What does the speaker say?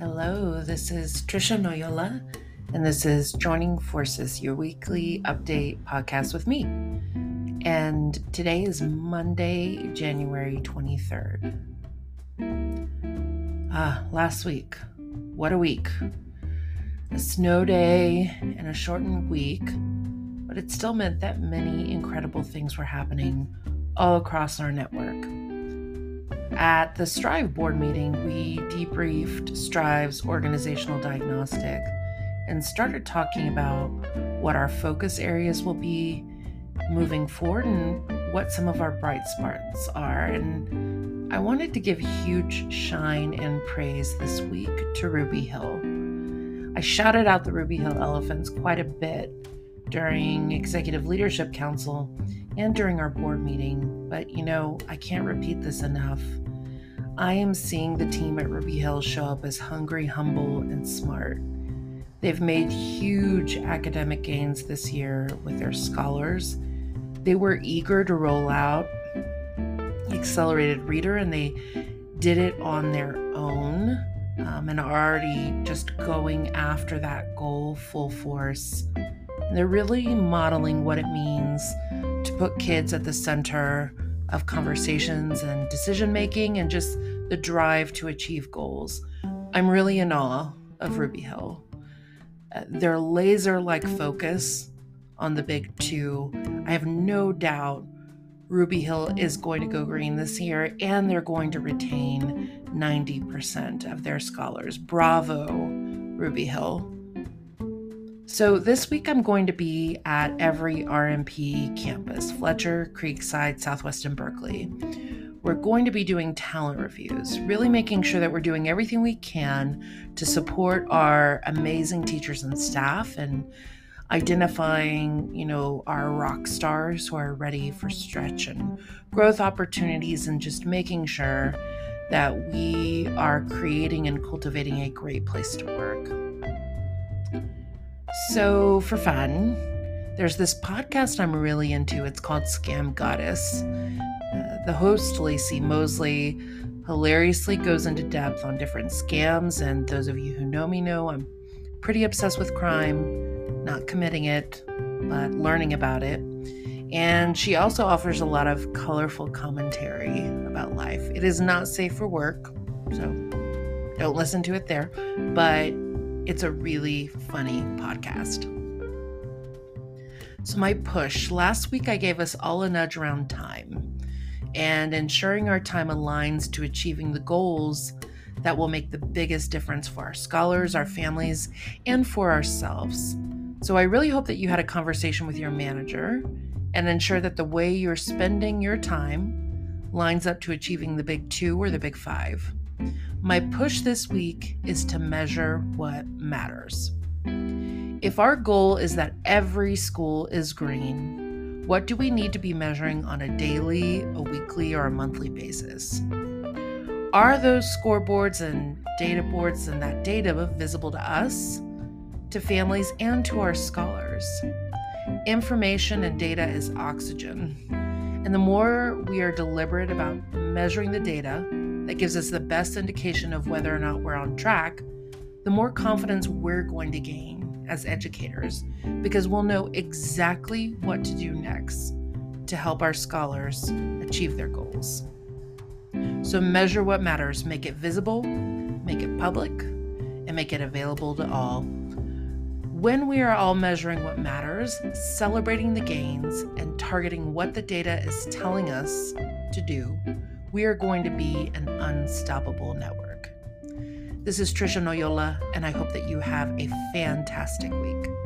Hello, this is Tricia Noyola, and this is Joining Forces, your weekly update podcast with me. And today is Monday, January 23rd. Ah, last week. What a week. A snow day and a shortened week, but it still meant that many incredible things were happening all across our network. At the Strive board meeting, we debriefed Strive's organizational diagnostic and started talking about what our focus areas will be moving forward and what some of our bright spots are. And I wanted to give huge shine and praise this week to Ruby Hill. I shouted out the Ruby Hill Elephants quite a bit during Executive Leadership Council and during our board meeting, but you know, I can't repeat this enough. I am seeing the team at Ruby Hill show up as hungry, humble, and smart. They've made huge academic gains this year with their scholars. They were eager to roll out accelerated reader and they did it on their own um, and are already just going after that goal full force. And they're really modeling what it means to put kids at the center of conversations and decision making and just the drive to achieve goals. I'm really in awe of Ruby Hill. Uh, their laser like focus on the big two, I have no doubt Ruby Hill is going to go green this year and they're going to retain 90% of their scholars. Bravo, Ruby Hill. So, this week I'm going to be at every RMP campus Fletcher, Creekside, Southwest, and Berkeley. We're going to be doing talent reviews, really making sure that we're doing everything we can to support our amazing teachers and staff and identifying, you know, our rock stars who are ready for stretch and growth opportunities and just making sure that we are creating and cultivating a great place to work. So, for fun, there's this podcast I'm really into. It's called Scam Goddess. The host, Laci Mosley, hilariously goes into depth on different scams. And those of you who know me know I'm pretty obsessed with crime, not committing it, but learning about it. And she also offers a lot of colorful commentary about life. It is not safe for work, so don't listen to it there. But it's a really funny podcast. So, my push last week, I gave us all a nudge around time and ensuring our time aligns to achieving the goals that will make the biggest difference for our scholars, our families, and for ourselves. So, I really hope that you had a conversation with your manager and ensure that the way you're spending your time lines up to achieving the big two or the big five. My push this week is to measure what matters. If our goal is that every school is green, what do we need to be measuring on a daily, a weekly, or a monthly basis? Are those scoreboards and data boards and that data visible to us, to families, and to our scholars? Information and data is oxygen. And the more we are deliberate about measuring the data, that gives us the best indication of whether or not we're on track, the more confidence we're going to gain as educators because we'll know exactly what to do next to help our scholars achieve their goals. So, measure what matters, make it visible, make it public, and make it available to all. When we are all measuring what matters, celebrating the gains, and targeting what the data is telling us to do, we are going to be an unstoppable network. This is Tricia Noyola, and I hope that you have a fantastic week.